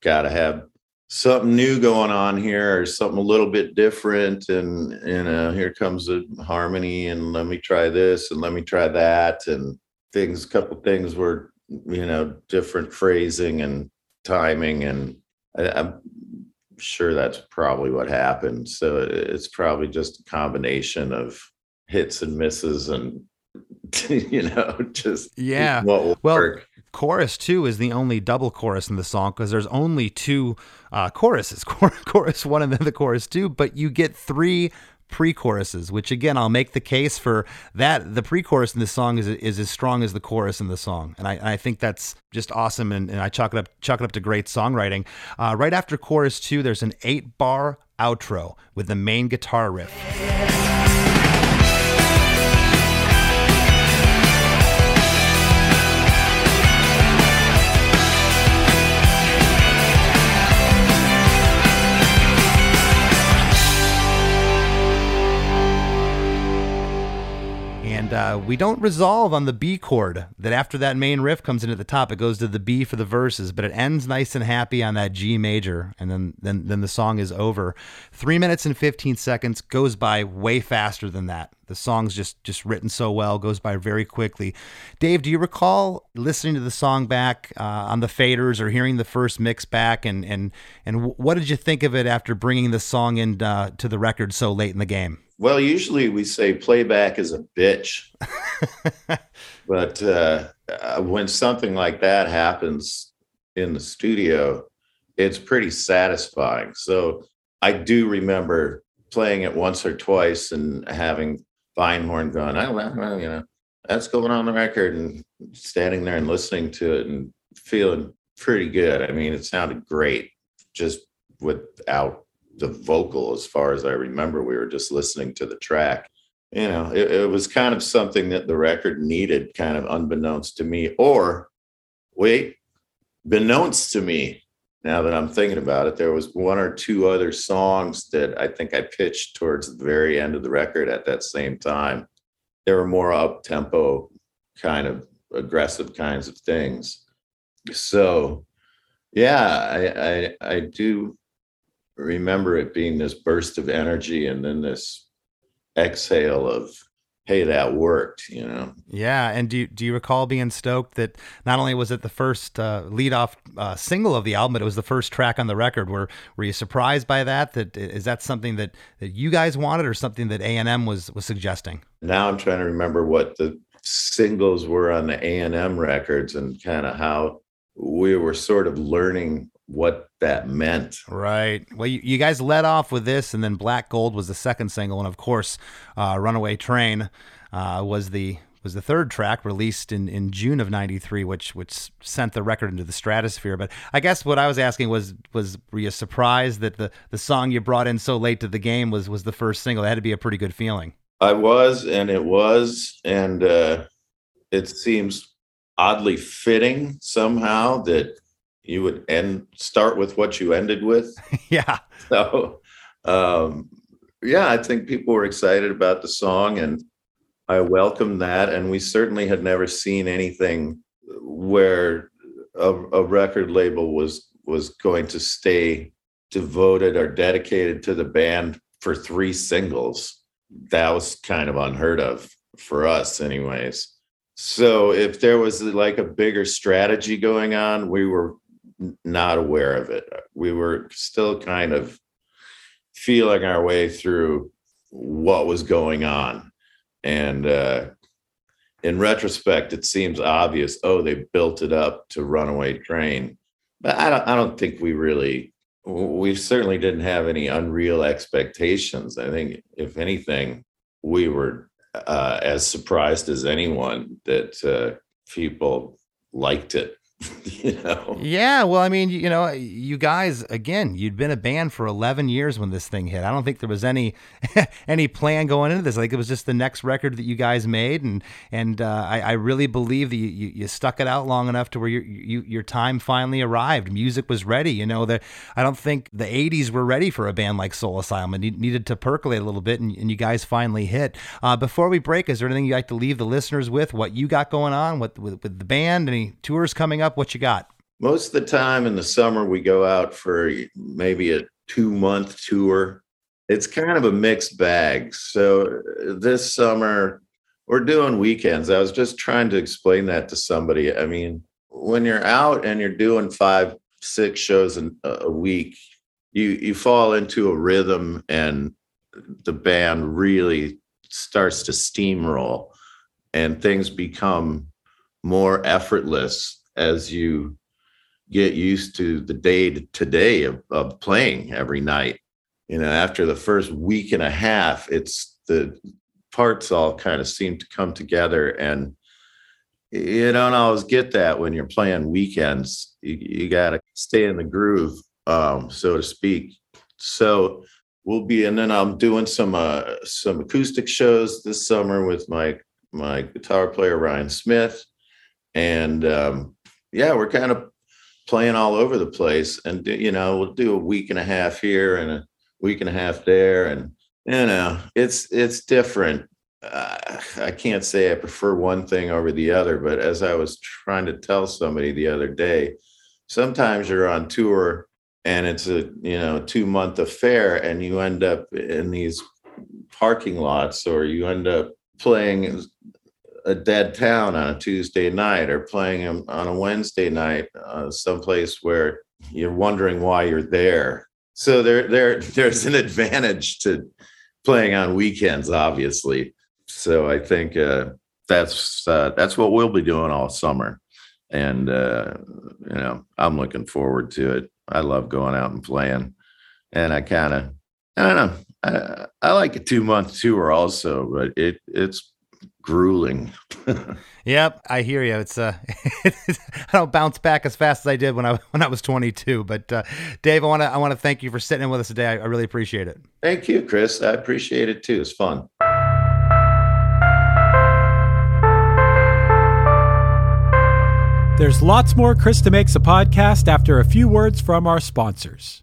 gotta have something new going on here or something a little bit different and you uh, know here comes a harmony and let me try this and let me try that and things a couple things were you know different phrasing and timing and I, i'm sure that's probably what happened so it's probably just a combination of hits and misses and you know just Yeah. what will Well, work chorus two is the only double chorus in the song because there's only two uh, choruses. Chorus one and then the chorus two but you get three pre-choruses which again i'll make the case for that the pre-chorus in this song is, is as strong as the chorus in the song. And i, I think that's just awesome and, and i chalk it up chalk it up to great songwriting. Uh, right after chorus two there's an eight bar outro with the main guitar riff And uh, we don't resolve on the B chord. That after that main riff comes in at the top, it goes to the B for the verses, but it ends nice and happy on that G major, and then then then the song is over. Three minutes and fifteen seconds goes by way faster than that. The song's just just written so well, goes by very quickly. Dave, do you recall listening to the song back uh, on the faders or hearing the first mix back, and and and what did you think of it after bringing the song in uh, to the record so late in the game? Well, usually we say playback is a bitch, but uh, uh, when something like that happens in the studio, it's pretty satisfying. So I do remember playing it once or twice and having Beinhorn going, "Oh, well, well, you know, that's going on the record," and standing there and listening to it and feeling pretty good. I mean, it sounded great just without the vocal as far as I remember. We were just listening to the track. You know, it, it was kind of something that the record needed, kind of unbeknownst to me, or wait, beknownst to me. Now that I'm thinking about it, there was one or two other songs that I think I pitched towards the very end of the record at that same time. They were more up tempo, kind of aggressive kinds of things. So, yeah, I, I I do remember it being this burst of energy and then this exhale of hey, that worked, you know. Yeah, and do you, do you recall being stoked that not only was it the first uh, lead off uh, single of the album, but it was the first track on the record? Were were you surprised by that? That is that something that, that you guys wanted, or something that A and M was was suggesting? Now I'm trying to remember what the singles were on the A and M records and kind of how we were sort of learning what that meant. Right. Well, you, you, guys led off with this, and then Black Gold was the second single, and of course, uh, Runaway Train uh, was the was the third track released in, in June of '93, which which sent the record into the stratosphere. But I guess what I was asking was was were you surprised that the the song you brought in so late to the game was was the first single? That had to be a pretty good feeling. I was, and it was, and uh, it seems oddly fitting somehow that you would end start with what you ended with. yeah. So, um, yeah, I think people were excited about the song, and I welcomed that. And we certainly had never seen anything where a, a record label was was going to stay devoted or dedicated to the band for three singles. That was kind of unheard of for us, anyways. So if there was like a bigger strategy going on, we were not aware of it. We were still kind of feeling our way through what was going on. And uh, in retrospect, it seems obvious. Oh, they built it up to Runaway Train, but I don't. I don't think we really. We certainly didn't have any unreal expectations. I think, if anything, we were uh, as surprised as anyone that uh, people liked it. know? Yeah, well, I mean, you know, you guys again, you'd been a band for 11 years when this thing hit. I don't think there was any any plan going into this. Like it was just the next record that you guys made, and and uh, I, I, really believe that you, you, you, stuck it out long enough to where your you, your time finally arrived. Music was ready. You know that I don't think the 80s were ready for a band like Soul Asylum. It needed to percolate a little bit, and, and you guys finally hit. Uh, before we break, is there anything you'd like to leave the listeners with? What you got going on with, with, with the band? Any tours coming up? Up? What you got? Most of the time in the summer, we go out for maybe a two month tour. It's kind of a mixed bag. So uh, this summer, we're doing weekends. I was just trying to explain that to somebody. I mean, when you're out and you're doing five, six shows in uh, a week, you you fall into a rhythm and the band really starts to steamroll and things become more effortless as you get used to the day to day of, of playing every night. You know, after the first week and a half, it's the parts all kind of seem to come together and you don't always get that when you're playing weekends. You, you got to stay in the groove, um, so to speak. So we'll be, and then I'm doing some uh, some acoustic shows this summer with my my guitar player Ryan Smith, and um, yeah, we're kind of playing all over the place. And, you know, we'll do a week and a half here and a week and a half there. And, you know, it's, it's different. Uh, I can't say I prefer one thing over the other, but as I was trying to tell somebody the other day, sometimes you're on tour and it's a, you know, two month affair and you end up in these parking lots or you end up playing a dead town on a Tuesday night or playing them on a Wednesday night, uh, someplace where you're wondering why you're there. So there, there, there's an advantage to playing on weekends, obviously. So I think uh, that's uh, that's what we'll be doing all summer, and uh, you know I'm looking forward to it. I love going out and playing, and I kind of I don't know I, I like a two month tour also, but it it's grueling. yep, I hear you. It's uh, I don't bounce back as fast as I did when I when I was 22. But uh, Dave, I want to I want to thank you for sitting in with us today. I, I really appreciate it. Thank you, Chris. I appreciate it too. It's fun. There's lots more Chris DeMakes a podcast after a few words from our sponsors.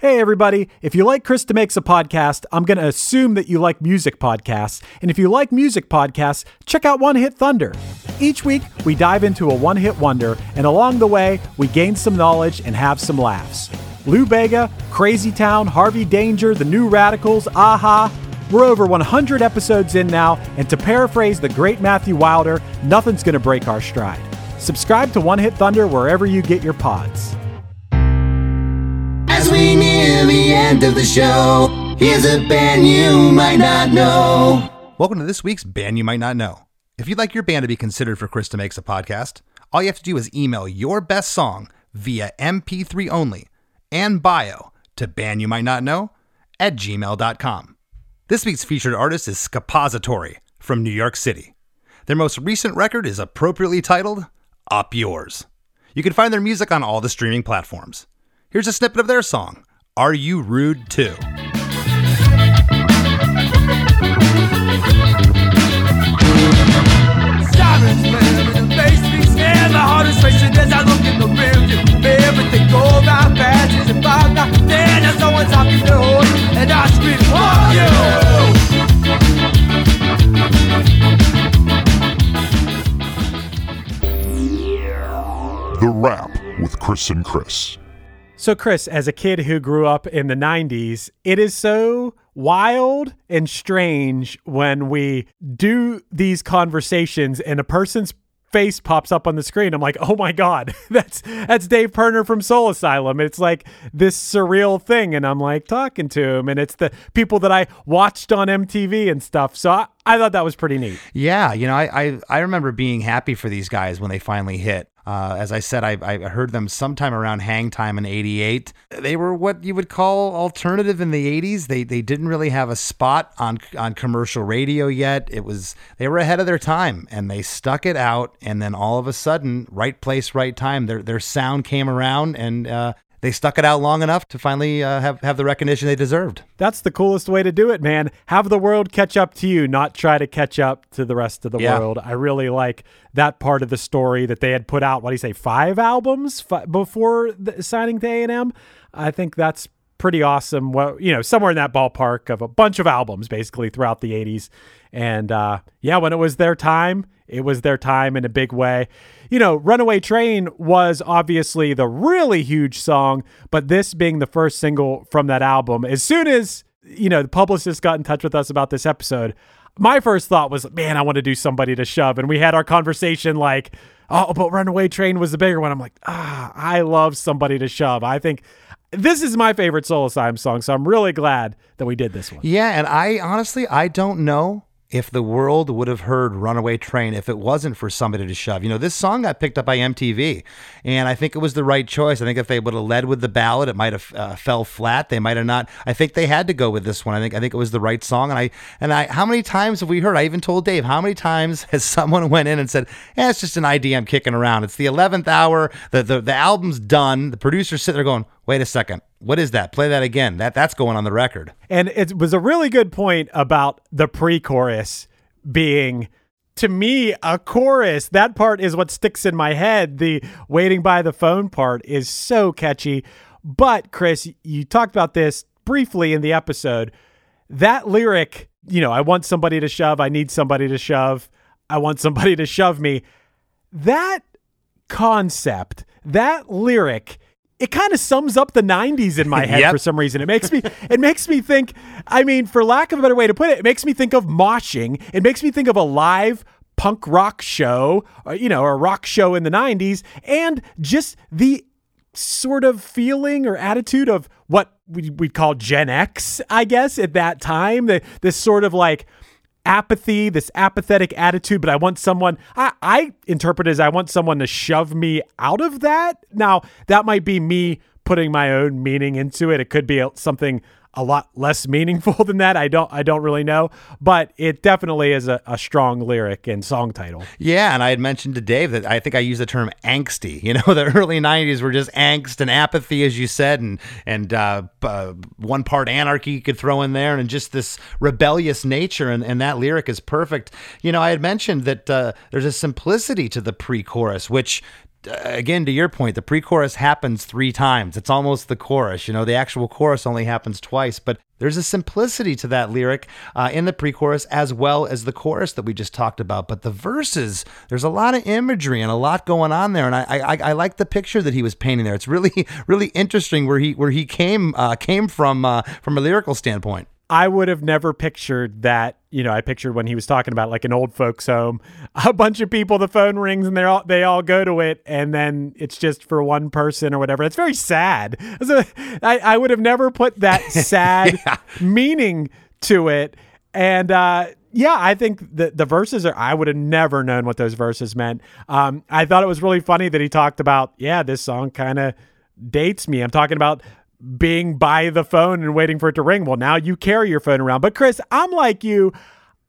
Hey, everybody. If you like Chris DeMakes a Podcast, I'm going to assume that you like music podcasts. And if you like music podcasts, check out One Hit Thunder. Each week, we dive into a one hit wonder, and along the way, we gain some knowledge and have some laughs. Lou Bega, Crazy Town, Harvey Danger, The New Radicals, Aha. We're over 100 episodes in now, and to paraphrase the great Matthew Wilder, nothing's going to break our stride. Subscribe to One Hit Thunder wherever you get your pods. We near the end of the show, here's a band you might not know. Welcome to this week's Band You Might Not Know. If you'd like your band to be considered for Chris DeMakes a Podcast, all you have to do is email your best song via MP3 only and bio to bandyoumightnotknow at gmail.com. This week's featured artist is Scapository from New York City. Their most recent record is appropriately titled Up Yours. You can find their music on all the streaming platforms. Here's a snippet of their song, Are You Rude Too? Sirens, man, in the face me scared. My heart is racing as I look in the rearview. Everything go about fast as if I'm not there. There's no one talking to and I scream, fuck you! The Rap with Chris and Chris. So, Chris, as a kid who grew up in the 90s, it is so wild and strange when we do these conversations and a person's face pops up on the screen. I'm like, oh my God, that's that's Dave Pirner from Soul Asylum. It's like this surreal thing. And I'm like talking to him, and it's the people that I watched on MTV and stuff. So I, I thought that was pretty neat. Yeah, you know, I, I I remember being happy for these guys when they finally hit. Uh, as I said, I, I heard them sometime around Hang Time in '88. They were what you would call alternative in the '80s. They they didn't really have a spot on on commercial radio yet. It was they were ahead of their time, and they stuck it out. And then all of a sudden, right place, right time. Their their sound came around, and uh, they stuck it out long enough to finally uh, have have the recognition they deserved. That's the coolest way to do it, man. Have the world catch up to you, not try to catch up to the rest of the Yeah. world. I really like that part of the story that they had put out. What do you say, five albums fi- before the, signing to A and M? I think that's pretty awesome. Well, you know, somewhere in that ballpark of a bunch of albums, basically throughout the '80s. And uh, yeah, when it was their time, it was their time in a big way. You know, Runaway Train was obviously the really huge song, but this being the first single from that album, as soon as, you know, the publicist got in touch with us about this episode, my first thought was, man, I want to do somebody to shove. And we had our conversation like, oh, but Runaway Train was the bigger one. I'm like, ah, I love somebody to shove. I think this is my favorite Soul Asylum song. So I'm really glad that we did this one. Yeah, and I honestly I don't know if the world would have heard Runaway Train if it wasn't for somebody to shove. You know, this song got picked up by MTV, and I think it was the right choice. I think if they would have led with the ballad, it might have uh, fell flat. They might have not. I think they had to go with this one. I think I think it was the right song. And I and I how many times have we heard? I even told Dave how many times has someone went in and said, "Eh, it's just an idea I'm kicking around. It's the eleventh hour. The the the album's done. The producer's sitting there going." Wait a second. What is that? Play that again. That that's going on the record. And it was a really good point about the pre chorus being, to me, a chorus. That part is what sticks in my head. The waiting by the phone part is so catchy. But, Chris, you talked about this briefly in the episode. That lyric, you know, I want somebody to shove, I need somebody to shove, I want somebody to shove me. That concept, that lyric, it kind of sums up the 90s in my head Yep. for some reason. It makes me it makes me think, I mean, for lack of a better way to put it, it makes me think of moshing. It makes me think of a live punk rock show, or, you know, or a rock show in the 90s and just the sort of feeling or attitude of what we, we'd call Gen X, I guess, at that time. The, this sort of like apathy, this apathetic attitude, but I want someone, I, I interpret as I want someone to shove me out of that. Now, that might be me putting my own meaning into it. It could be something a lot less meaningful than that. I don't I don't really know, but it definitely is a, a strong lyric and song title. Yeah, and I had mentioned to Dave that I think I used the term angsty. You know, the early '90s were just angst and apathy, as you said, and and uh, uh, one part anarchy you could throw in there, and just this rebellious nature. And, and that lyric is perfect. You know, I had mentioned that uh, there's a simplicity to the pre-chorus, which again to your point the pre-chorus happens three times. It's almost the chorus you know the actual chorus only happens twice but there's a simplicity to that lyric uh, in the pre-chorus as well as the chorus that we just talked about. But the verses there's a lot of imagery and a lot going on there and i i, I like the picture that he was painting there. It's really really interesting where he where he came uh, came from uh, from a lyrical standpoint I would have never pictured that. You know, I pictured when he was talking about like an old folks home, a bunch of people, the phone rings and they all they all go to it, and then it's just for one person or whatever. It's very sad. So I, I would have never put that sad Yeah. meaning to it, and uh, yeah, I think the the verses are. I would have never known what those verses meant. Um, I thought it was really funny that he talked about. Yeah, this song kind of dates me. I'm talking about being by the phone and waiting for it to ring. Well, now you carry your phone around. But Chris, I'm like you.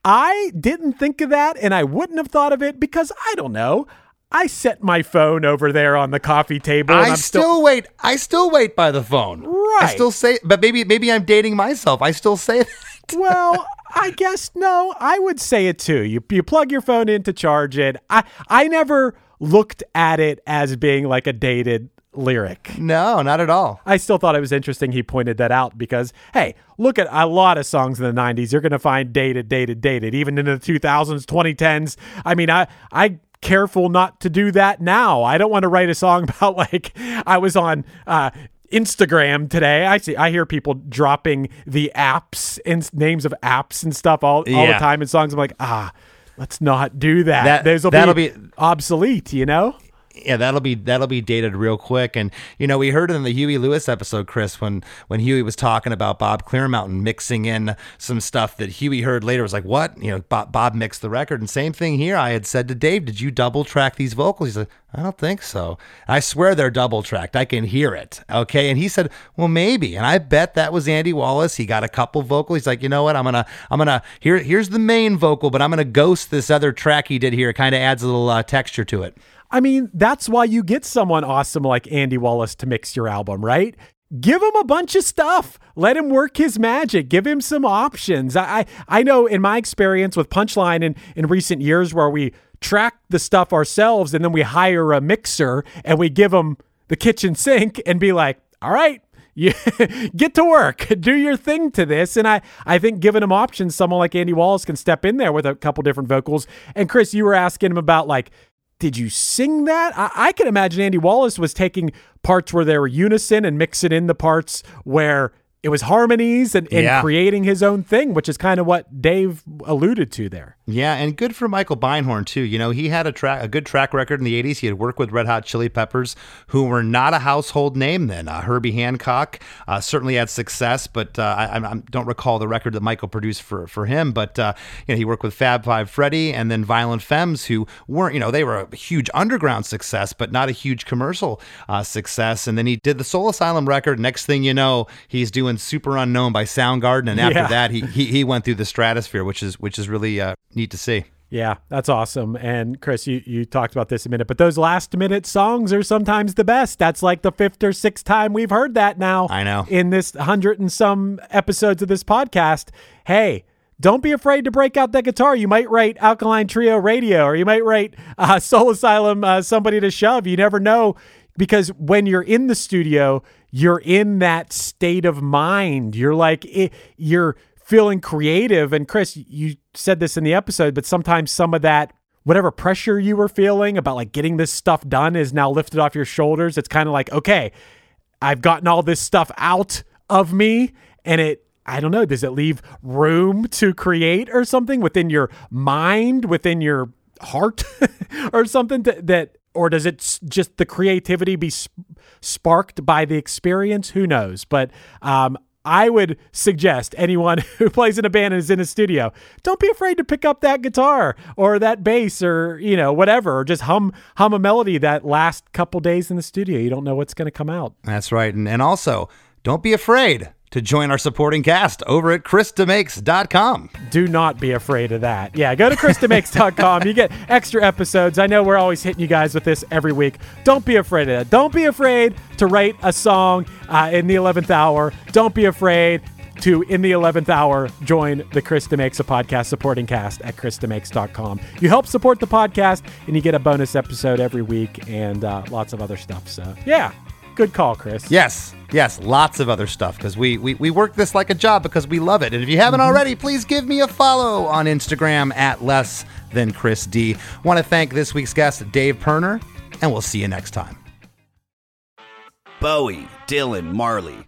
I didn't think of that and I wouldn't have thought of it because I don't know. I set my phone over there on the coffee table and I I'm still, wait. I still wait by the phone. Right. I still say, but maybe maybe I'm dating myself. I still say that. well, I guess no. I would say it too. You you plug your phone in to charge it. I I never looked at it as being like a dated lyric. No, not at all. I still thought it was interesting he pointed that out because, hey, look at a lot of songs in the 90s. You're going to find dated, dated, dated, even in the 2000s, 2010s. I mean, I, I, careful not to do that now. I don't want to write a song about like I was on uh Instagram today. I see I hear people dropping the apps and names of apps and stuff all, all the time in songs. I'm like, ah, let's not do that. That- Those will that'll be, be- obsolete, you know? Yeah, that'll be that'll be dated real quick. And you know, we heard in the Huey Lewis episode, Chris, when when Huey was talking about Bob Clearmountain mixing in some stuff that Huey heard later was like, "What?" You know, Bob, Bob mixed the record. And same thing here. I had said to Dave, "Did you double track these vocals?" He said, "I don't think so." I swear they're double tracked. I can hear it. Okay, and he said, "Well, maybe." And I bet that was Andy Wallace. He got a couple vocals. He's like, "You know what? I'm gonna I'm gonna here here's the main vocal, but I'm gonna ghost this other track he did here. It kind of adds a little uh, texture to it." I mean, that's why you get someone awesome like Andy Wallace to mix your album, right? Give him a bunch of stuff. Let him work his magic. Give him some options. I I, I know in my experience with Punchline in, in recent years where we track the stuff ourselves and then we hire a mixer and we give them the kitchen sink and be like, all right, you get to work, do your thing to this. And I, I think giving him options, someone like Andy Wallace can step in there with a couple different vocals. And Chris, you were asking him about like, did you sing that? I, I can imagine Andy Wallace was taking parts where there were unison and mixing in the parts where it was harmonies and, and Yeah. creating his own thing, which is kind of what Dave alluded to there. Yeah, and good for Michael Beinhorn too. You know, he had a track, a good track record in the '80s. He had worked with Red Hot Chili Peppers, who were not a household name then. Uh, Herbie Hancock uh, certainly had success, but uh, I, I don't recall the record that Michael produced for for him. But uh, you know, he worked with Fab Five Freddy and then Violent Femmes, who weren't, you know, they were a huge underground success, but not a huge commercial uh, success. And then he did the Soul Asylum record. Next thing you know, he's doing Superunknown by Soundgarden, and after Yeah. that, he, he he went through the stratosphere, which is which is really uh, neat to see. Yeah, that's awesome. And Chris, you, you talked about this a minute, but those last minute songs are sometimes the best. That's like the fifth or sixth time we've heard that now. I know. In this hundred and some episodes of this podcast. Hey, don't be afraid to break out that guitar. You might write Alkaline Trio Radio or you might write uh, Soul Asylum uh, Somebody to Shove. You never know because when you're in the studio, you're in that state of mind. You're like, it, you're feeling creative. And Chris, you said this in the episode, but sometimes some of that, whatever pressure you were feeling about like getting this stuff done is now lifted off your shoulders. It's kind of like, okay, I've gotten all this stuff out of me and it I don't know, does it leave room to create or something within your mind, within your heart or something that, that or does it just the creativity be sp- sparked by the experience? Who knows? But um I would suggest anyone who plays in a band and is in a studio, don't be afraid to pick up that guitar or that bass or, you know, whatever, or just hum hum a melody that last couple days in the studio. You don't know what's going to come out. That's right. And, and also, don't be afraid to join our supporting cast over at chrisdemakes.com. Do not be afraid of that. Yeah, go to chrisdemakes.com. you get extra episodes. I know we're always hitting you guys with this every week. Don't be afraid of that. Don't be afraid to write a song uh, in the 11th hour. Don't be afraid to, in the 11th hour, join the Chris DeMakes a podcast supporting cast at chrisdemakes.com. You help support the podcast, and you get a bonus episode every week and uh, lots of other stuff. So, yeah, good call, Chris. Yes, yes, lots of other stuff because we, we we work this like a job because we love it. And if you haven't mm-hmm. already, please give me a follow on Instagram at less than Chris D. Want to thank this week's guest, Dave Pirner, and we'll see you next time. Bowie, Dylan, Marley.